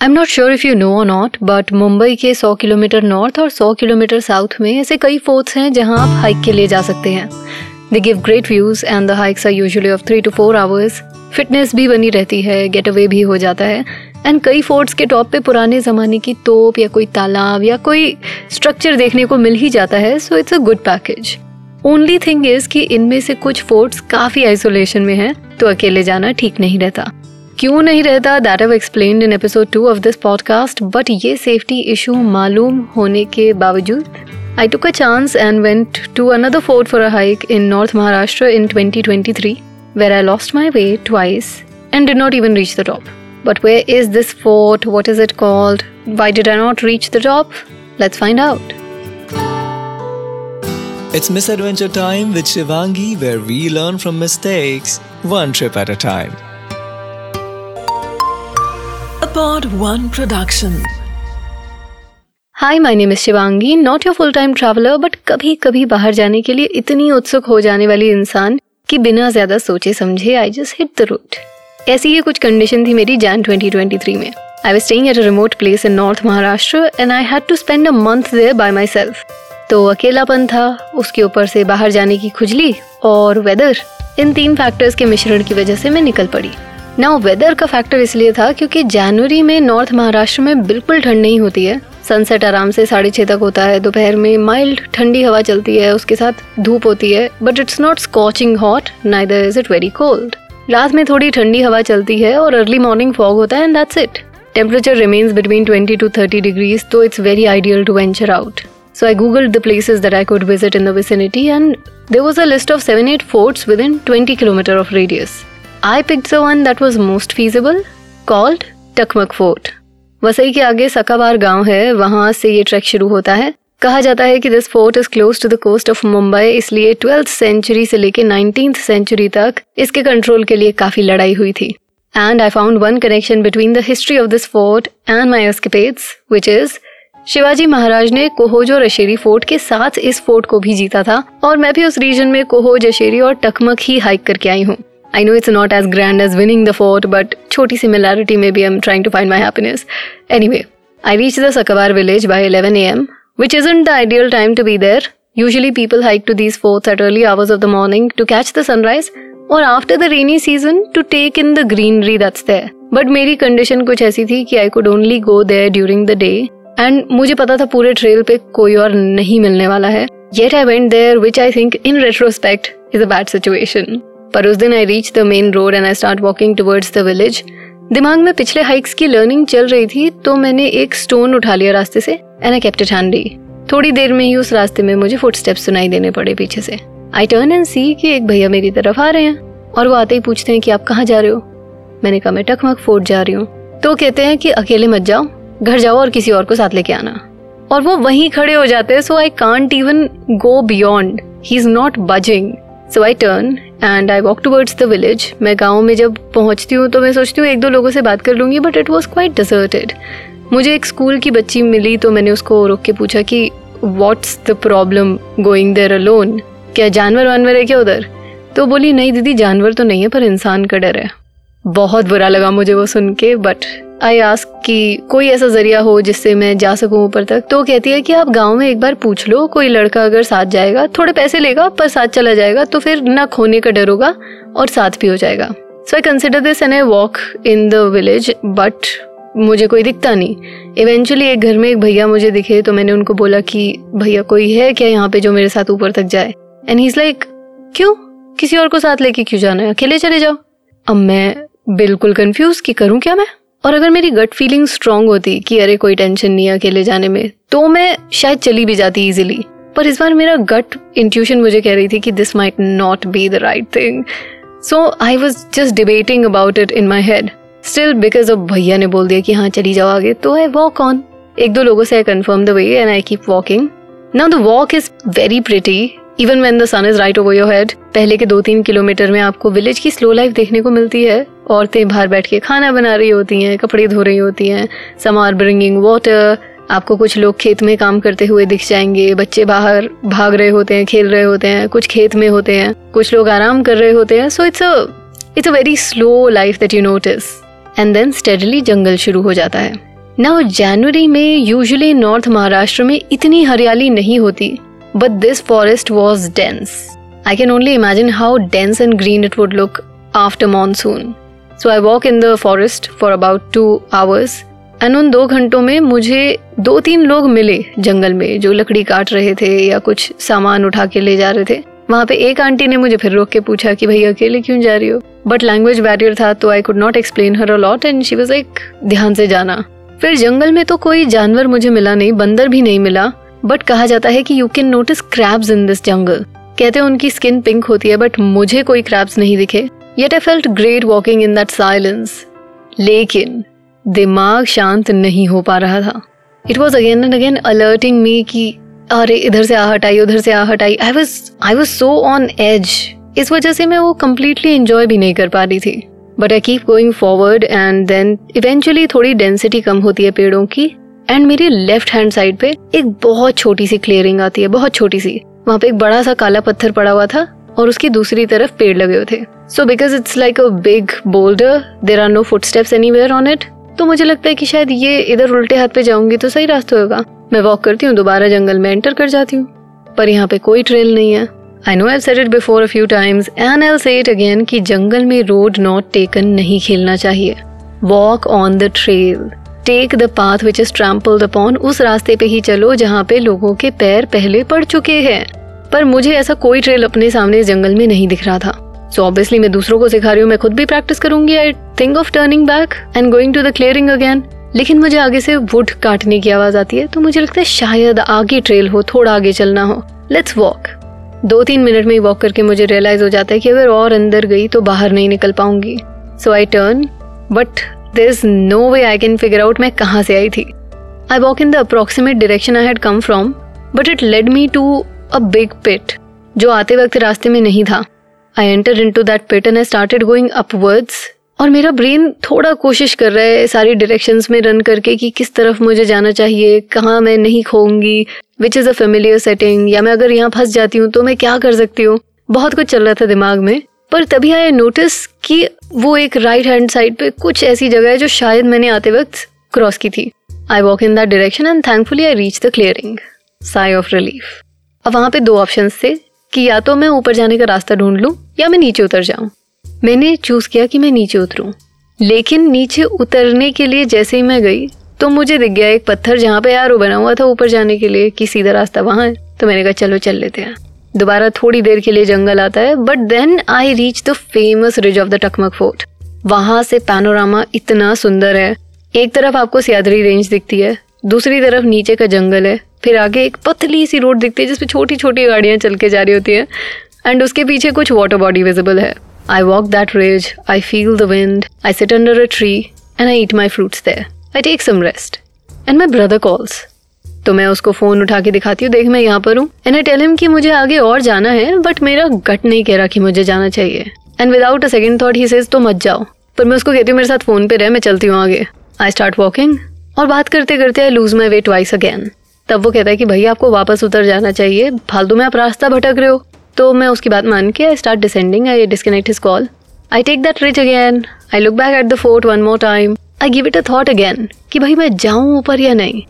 I am not sure if you know और not but Mumbai के 100 kilometre north और 100 kilometre south में ऐसे कई फोर्ट्स हैं जहाँ आप हाइक के लिए जा सकते हैं। They give great views and the hikes are usually of three to four hours fitness भी बनी रहती है गेट अवे भी हो जाता है। एंड कई फोर्ट्स के टॉप पे पुराने ज़माने की तोप या कोई तालाब या कोई स्ट्रक्चर देखने को मिल ही जाता है so it's a good package only thing is कि इनमें से कुछ फोर्ट्स काफ़ी आइसोलेशन में हैं तो अकेले जाना ठीक नहीं रहता। क्यों नहीं रहता that have explained in episode two of this podcast but ये सेफ्टी इशू मालूम होने के बावजूद I took a chance and went to another fort for a hike in North Maharashtra in 2023, where I lost my way twice and did not even reach the top. But where is this fort? What is it called? Why did I not reach the top? Let's find out. It's Misadventure Time with Shivangi, where we learn from mistakes, one trip at a time. Pod One Production. My name is Shivangi not your full time traveller but कभी कभी बाहर जाने के लिए इतनी उत्सुक हो जाने वाली इंसान कि बिना ज़्यादा सोचे समझे I just hit the route ऐसी ही कुछ कंडीशन थी मेरी जैन 2023 में. I was staying at a remote place in north Maharashtra and I had to spend a month there by myself तो अकेलापन था, उसके ऊपर से बाहर जाने की खुजली और वेदर इन तीन फैक्टर्स के मिश्रण की वजह से मैं निकल पड़ी। ना वेदर का फैक्टर इसलिए था क्योंकि जनवरी में नॉर्थ महाराष्ट्र में बिल्कुल ठंड नहीं होती है। सनसेट आराम से साढ़े छः तक होता है, दोपहर में माइल्ड ठंडी हवा चलती है, उसके साथ धूप होती है but it's not scorching hot neither is it very cold रात में थोड़ी ठंडी हवा चलती है और अर्ली मॉर्निंग फॉग होता है and that's it temperature remains between 20 to 30 degrees तो it's very ideal to venture out So I googled the places that I could visit in the vicinity, and there was a list of 7 8 forts within 20 km of radius. I picked the one that was most feasible, called Takmak fort Vasai के आगे सकाबार गाँव है वहाँ से ये track शुरू होता है। कहा जाता है कि this fort is close to the coast of Mumbai इसलिए ट्वेल्थ सेंचुरी से लेके नाइनटीन सेंचुरी तक इसके कंट्रोल के लिए काफ़ी लड़ाई हुई थी। And I found one connection between the history of this fort and my escapades which is Shivaji Maharaj ने कोहोज और अशेरी फोर्ट के साथ इस फोर्ट को भी जीता था और मैं भी उस रीजन में कोहोज अशेरी और टकमक ही हाइक करके आई हूँ। I know it's not as grand as winning the fort but छोटी सिमिलैरिटी में be am trying to find my happiness anyway I reach the Sakwar village by eleven A M which is in the ideal time to be there usually people hike to these forts at early hours of the morning to catch the sunrise और after the rainy season to take in the greenery that's there but मेरी condition कुछ ऐसी थी कि I could only go there during the day and मुझे पता था पूरे ट्रेल पे कोई और नहीं मिलने वाला है. Yet I went there which I think in retrospect is a bad situation पर उस दिन I reach the main road and I start walking towards the village दिमाग में पिछले हाइक्स की लर्निंग चल रही थी तो मैंने एक स्टोन उठा लिया रास्ते से and I kept it handy थोड़ी देर में ही उस रास्ते में मुझे फुटस्टेप्स सुनाई देने पड़े पीछे से. आई टर्न एंड सी कि एक भैया मेरी तरफ़ आ रहे हैं और वो आते ही पूछते हैं कि आप कहाँ जा रहे हो? मैंने कहा, मैं टकमक फोर्ट जा रही हूँ. तो कहते हैं कि, अकेले मत जाओ, घर जाओ और किसी और को साथ लेके आना. और वो वहीं खड़े हो जाते हैं so I can't even go beyond he is not budging so I turn and I walk towards the village मैं गाँव में जब पहुँचती हूँ तो मैं सोचती हूँ, एक दो लोगों से बात कर लूँगी but it was quite deserted मुझे एक स्कूल की बच्ची मिली तो मैंने उसको रोक के पूछा कि what's the problem going there alone क्या जानवर वानवर है क्या उधर? तो बोली, नहीं दीदी, जानवर तो नहीं है, पर इंसान का डर है. बहुत बुरा लगा मुझे वो सुन के बट आई आस्क कि कोई ऐसा ज़रिया हो जिससे मैं जा सकूँ ऊपर तक? तो कहती है कि आप गाँव में एक बार पूछ लो, कोई लड़का अगर साथ जाएगा, थोड़े पैसे लेगा, पर साथ चला जाएगा तो फिर ना खोने का डर होगा और साथ भी हो जाएगा। So I consider this an I walk in the village but मुझे कोई दिखता नहीं। इवेंचुअली एक घर में एक भैया मुझे दिखे तो मैंने उनको बोला कि, भैया, कोई है क्या यहाँ पे जो मेरे साथ ऊपर तक जाए? एंड ही इज़ लाइक क्यों? किसी और को साथ लेके क्यों जाना है? अकेले चले जाओ? अब मैं बिल्कुल कंफ्यूज कि करूँ क्या मैं? और अगर मेरी गट फीलिंग स्ट्रांग होती कि अरे कोई टेंशन नहीं अकेले जाने में तो मैं शायद चली भी जाती इजिली पर इस बार मेरा गट इंट्यूशन मुझे कह रही थी कि this might not be the right thing so I was just debating about it in my head still because of भैया ने बोल दिया कि हाँ चली जाओ आगे तो आई वॉक ऑन एक दो लोगों से I confirm the way and I keep walking now the walk is very pretty even when the sun is right over your head पहले के दो तीन किलोमीटर में आपको विलेज की स्लो लाइफ देखने को मिलती है। औरतें बाहर बैठ के खाना बना रही होती हैं, कपड़े धो रही होती हैं सम आर ब्रिंगिंग वाटर आपको कुछ लोग खेत में काम करते हुए दिख जाएँगे, बच्चे बाहर भाग रहे होते हैं, खेल रहे होते हैं, कुछ खेत में होते हैं, कुछ लोग आराम कर रहे होते हैं so it's it's a very slow life that you notice and then steadily जंगल शुरू हो जाता है। नाउ जनवरी में यूजुअली नॉर्थ महाराष्ट्र में इतनी हरियाली नहीं होती but this forest was dense I can only imagine how dense and green it would look after monsoon so I walk in the forest for about two hours and उन दो घंटों में मुझे दो तीन लोग मिले जंगल में, जो लकड़ी काट रहे थे या कुछ सामान उठा के ले जा रहे थे। वहाँ पे एक आंटी ने मुझे फिर रोक के पूछा कि भाई, अकेले क्यों जा रही हो? बट लैंग्वेज बैरियर था तो I could not explain her a lot and she was like ध्यान से जाना। फिर जंगल में तो कोई जानवर मुझे मिला नहीं, बंदर भी नहीं मिला बट कहा जाता है कि you can notice crabs in this जंगल कहते हैं उनकी स्किन पिंक होती है बट मुझे कोई क्रैब्स नहीं दिखे। Yet I felt great walking in that silence लेकिन दिमाग शांत नहीं हो पा रहा था it was again and again alerting me की अरे इधर से आहट आई उधर से आहट आई I was I was so on edge इस वजह से मैं वो कम्प्लीटली इंजॉय भी नहीं कर पा रही थी but I keep going forward and then eventually थोड़ी डेंसिटी कम होती है पेड़ों की एंड मेरी लेफ़्ट हैंड साइड पे एक बहुत छोटी सी क्लियरिंग आती है बहुत छोटी सी वहाँ पे एक बड़ा सा काला पत्थर पड़ा हुआ था और उसकी दूसरी तरफ़ पेड़ लगे हुए थे। So because it's like a big boulder there are no footsteps anywhere on it तो मुझे लगता है कि शायद ये इधर उल्टे हाथ पे जाऊँगी तो सही रास्ता होगा। मैं वॉक करती हूँ, दोबारा जंगल में एंटर कर जाती हूँ। पर यहाँ पे कोई ट्रेल नहीं है। I know I said it before a few times and I say it again कि जंगल में रोड नॉट टेकन नहीं खेलना चाहिए। Walk on the trail take the path which is trampled upon उस रास्ते पे ही चलो जहाँ पे लोगों के पैर पहले पड़ चुके हैं। पर मुझे ऐसा कोई ट्रेल अपने सामने इस जंगल में नहीं दिख रहा था। सो so ऑब्वियसली मैं दूसरों को सिखा रही हूँ, मैं खुद भी प्रैक्टिस करूँगी I think of turning back and going to the clearing again लेकिन मुझे आगे से वुड काटने की आवाज़ आती है तो मुझे लगता है शायद आगे ट्रेल हो, थोड़ा आगे चलना हो। लेट्स वॉक दो तीन मिनट में ही वॉक करके मुझे रियलाइज़ हो जाता है कि अगर और अंदर गई तो बाहर नहीं निकल पाऊँगी। So I turn but there is no way I can figure out मैं कहाँ से आई थी। I walk in the approximate direction I had come from but it led me to a big pit जो आते वक्त रास्ते में नहीं था। I enter into that pit and I started going upwards और मेरा ब्रेन थोड़ा कोशिश कर रहा है सारी डायरेक्शन में रन करके कि किस तरफ़ मुझे जाना चाहिए, कहाँ मैं नहीं खोऊँगी which is a familiar setting या मैं अगर यहाँ फंस जाती हूँ तो मैं क्या कर सकती हूँ? बहुत कुछ चल रहा था दिमाग में। पर तभी आई नोटिस कि वो एक राइट हैंड साइड पे कुछ ऐसी जगह है जो शायद मैंने आते वक्त क्रॉस की थी। I walk in that direction and thankfully I reach the clearing sigh of relief अब वहाँ पे दो ऑप्शन थे कि या तो मैं ऊपर जाने का रास्ता ढूंढ लूँ या मैं नीचे उतर जाऊँ। मैंने चूज़ किया कि मैं नीचे उतरूं। लेकिन नीचे उतरने के लिए जैसे ही मैं गई तो मुझे दिख गया एक पत्थर जहाँ पे यार बना हुआ था ऊपर जाने के लिए कि सीधा रास्ता वहाँ है। तो मैंने कहा, चलो, चल लेते हैं। दोबारा थोड़ी देर के लिए जंगल आता है but then I reach the famous ridge of the Takmak fort वहाँ से पैनोरामा इतना सुंदर है। एक तरफ़ आपको सियादरी रेंज दिखती है, दूसरी तरफ़ नीचे का जंगल है। फिर आगे एक पतली सी रोड दिखती है जिसपे छोटी छोटी गाड़ियाँ चल के जा रही होती है। एंड उसके पीछे कुछ वाटर बॉडी विजिबल है। I walk that ridge I feel the wind I sit under a tree and I eat my fruits there I take some rest and my brother calls तो मैं उसको phone उठा के दिखाती हूँ, देख मैं यहाँ पर हूँ। एंड आई टेल हिम कि मुझे आगे और जाना है बट मेरा गट नहीं कह रहा कि मुझे जाना चाहिए। And without a second thought he says तो मत जाओ। पर मैं उसको कहती हूँ, मेरे साथ फ़ोन पे रह, मैं चलती हूँ आगे. आई स्टार्ट वॉकिंग और बात करते करते I lose my way twice again तब वो कहता है कि भैया, आपको वापस उतर जाना चाहिए। फालतू में आप रास्ता भटक रहे हो। तो मैं उसकी बात मान के I start descending I disconnect his call I take that ridge again I look back at the fort one more time I give it a thought again कि भाई मैं जाऊँ ऊपर या नहीं।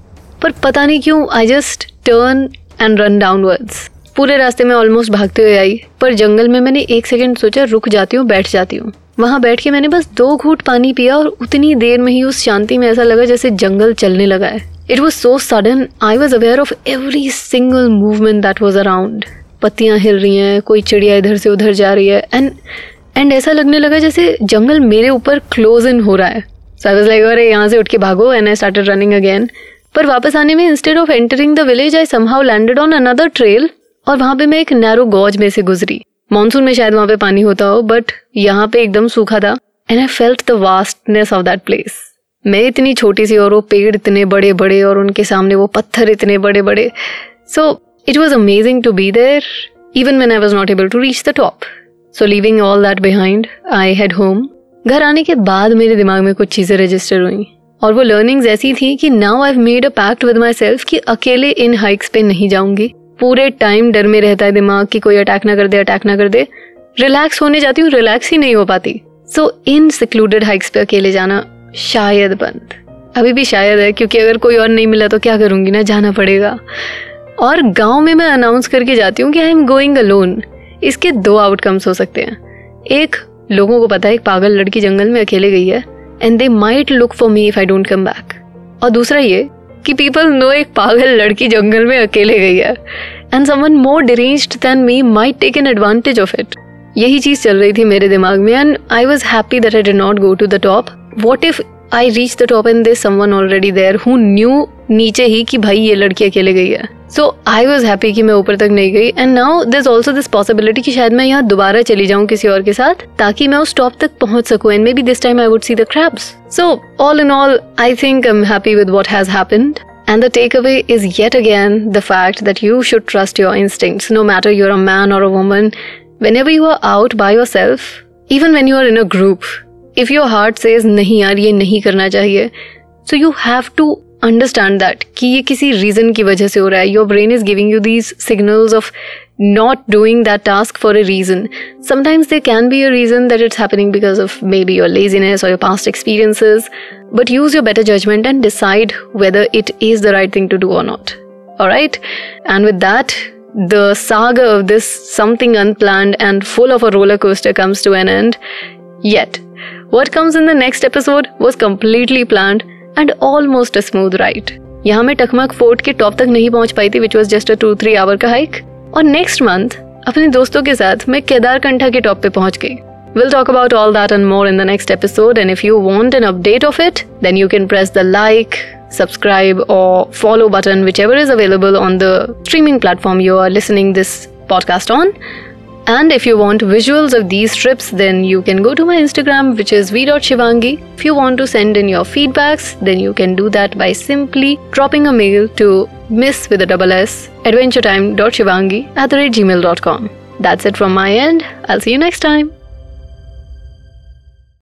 पर पता नहीं क्यों I just turn and run downwards पूरे रास्ते में ऑलमोस्ट भागते हुए आई। पर जंगल में मैंने एक सेकेंड सोचा, रुक जाती हूँ, बैठ जाती हूँ। वहाँ बैठ के मैंने बस दो घूट पानी पिया और उतनी देर में ही उस शांति में ऐसा लगा जैसे जंगल चलने लगा है। It was so sudden I was aware of every single movement that was around पत्तियाँ हिल रही हैं, कोई चिड़िया इधर से उधर जा रही है एंड एंड ऐसा लगने लगा जैसे जंगल मेरे ऊपर क्लोज इन हो रहा है। सो आई वाज लाइक अरे, यहाँ से उठ के भागो and I started running again पर वापस आने में instead of entering the village I somehow landed on another trail और वहाँ पे मैं एक नैरो गॉज में से गुजरी। मानसून में शायद वहाँ पे पानी होता हो बट यहाँ पे एकदम सूखा था and I felt the vastness of that place मैं इतनी छोटी सी और वो पेड़ इतने बड़े बड़े और उनके सामने वो पत्थर इतने बड़े बड़े so it was amazing to be there even man I was not able to reach the top so leaving all that behind I head home घर आने के बाद मेरे दिमाग में कुछ चीज़ें रजिस्टर हुई। और वो लर्निंग्स ऐसी थी कि now I made a pact with myself कि अकेले इन हाइक्स पे नहीं जाऊँगी। पूरे टाइम डर में रहता है दिमाग कि कोई अटैक ना कर दे अटैक ना कर दे। रिलैक्स होने जाती हूँ रिलैक्स ही नहीं हो पाती। सो इन सिक्लूडेड हाइक्स पे अकेले जाना शायद बंद। अभी भी शायद है, क्योंकि अगर कोई और नहीं मिला तो क्या करूँगी ना, जाना पड़ेगा। और गाँव में मैं अनाउंस करके जाती हूँ कि आई एम गोइंग अलोन इसके दो आउटकम्स हो सकते हैं। एक, लोगों को पता है, एक पागल लड़की जंगल में अकेले गई है and they might look for me if I don't come back और दूसरा ये, कि पीपल नो एक पागल लड़की जंगल में अकेले गई है and someone more deranged than me might take an advantage of it यही चीज़ चल रही थी मेरे दिमाग में and I was happy that I did not go to the top what if I reach the top and this someone already there who knew नीचे ही कि भाई ये लड़की अकेले गई है। सो आई वॉज़ हैप्पी कि मैं ऊपर तक नहीं गई। And now this also this possibility कि शायद मैं यहाँ दोबारा चली जाऊँ किसी और के साथ ताकि मैं उस टॉप तक पहुँच सकूँ। And maybe this time I would see the crabs so all in all I think I am happy with what has happened And the takeaway is yet again the fact that you should trust your instincts, no matter you're a man or a woman. Whenever you are out by yourself, even when you are in a group, if your heart says नहीं यार ये नहीं करना चाहिए, so you have to understand that कि ये किसी reason की वजह से हो रहा है your brain is giving you these signals of not doing that task for a reason. Sometimes there can be a reason that it's happening because of maybe your laziness or your past experiences, but use your better judgment and decide whether it is the right thing to do or not. Alright? And with that, the saga of this something unplanned and full of a roller coaster comes to an end. Yet, what comes in the next episode was completely planned and almost a smooth ride यहाँ मैं Takmak fort के top तक नहीं पहुंच पाई थी which was just a two three hour का hike और नेक्स्ट मंथ अपने दोस्तों के साथ मैं केदार कंठा के टॉप पे पहुंच गई We'll talk about all that and more in the next episode. And if you want an update of it, then you can press the like, subscribe, or follow button, whichever is available on the streaming platform you are listening this podcast on. And if you want visuals of these trips, then you can go to my Instagram, which is v.shivangi. If you want to send in your feedbacks, then you can do that by simply dropping a mail to miss with a double s adventuretime.shivangi at the gmail.com. That's it from my end. I'll see you next time.